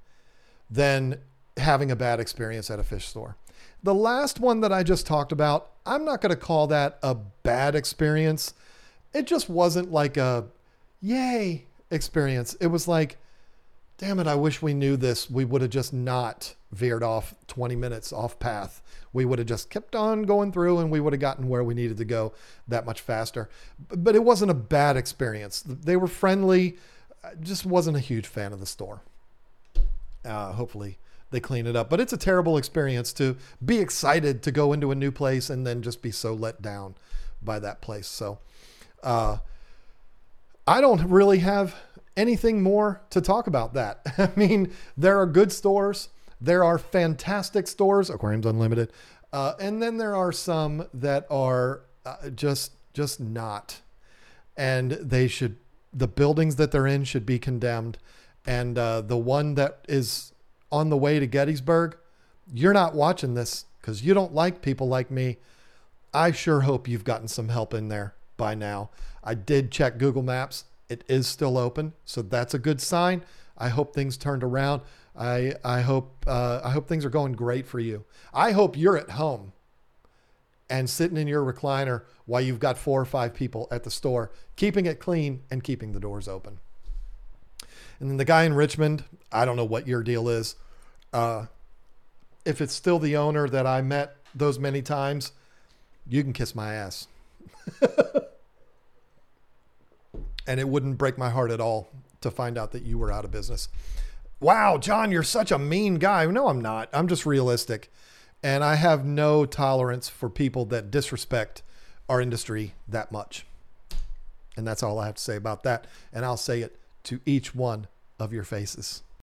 than having a bad experience at a fish store. The last one that I just talked about, I'm not going to call that a bad experience. It just wasn't like a yay experience. It was like, damn it, I wish we knew this. We would have just not veered off 20 minutes off path. We would have just kept on going through and we would have gotten where we needed to go that much faster. But it wasn't a bad experience. They were friendly. I just wasn't a huge fan of the store. Uh, hopefully they clean it up. But it's a terrible experience to be excited to go into a new place and then just be so let down by that place. So uh, I don't really have anything more to talk about that. I mean, there are good stores. There are fantastic stores, Aquariums Unlimited, uh, and then there are some that are uh, just just not, and they should the buildings that they're in should be condemned, and uh, the one that is on the way to Gettysburg, you're not watching this because you don't like people like me. I sure hope you've gotten some help in there by now. I did check Google Maps. It is still open, so that's a good sign. I hope things turned around. I I hope uh, I hope things are going great for you. I hope you're at home and sitting in your recliner while you've got four or five people at the store, keeping it clean and keeping the doors open. And then the guy in Richmond, I don't know what your deal is. Uh, if it's still the owner that I met those many times, you can kiss my ass. and it wouldn't break my heart at all to find out that you were out of business. Wow, John, you're such a mean guy. No, I'm not. I'm just realistic. And I have no tolerance for people that disrespect our industry that much. And that's all I have to say about that. And I'll say it to each one of your faces.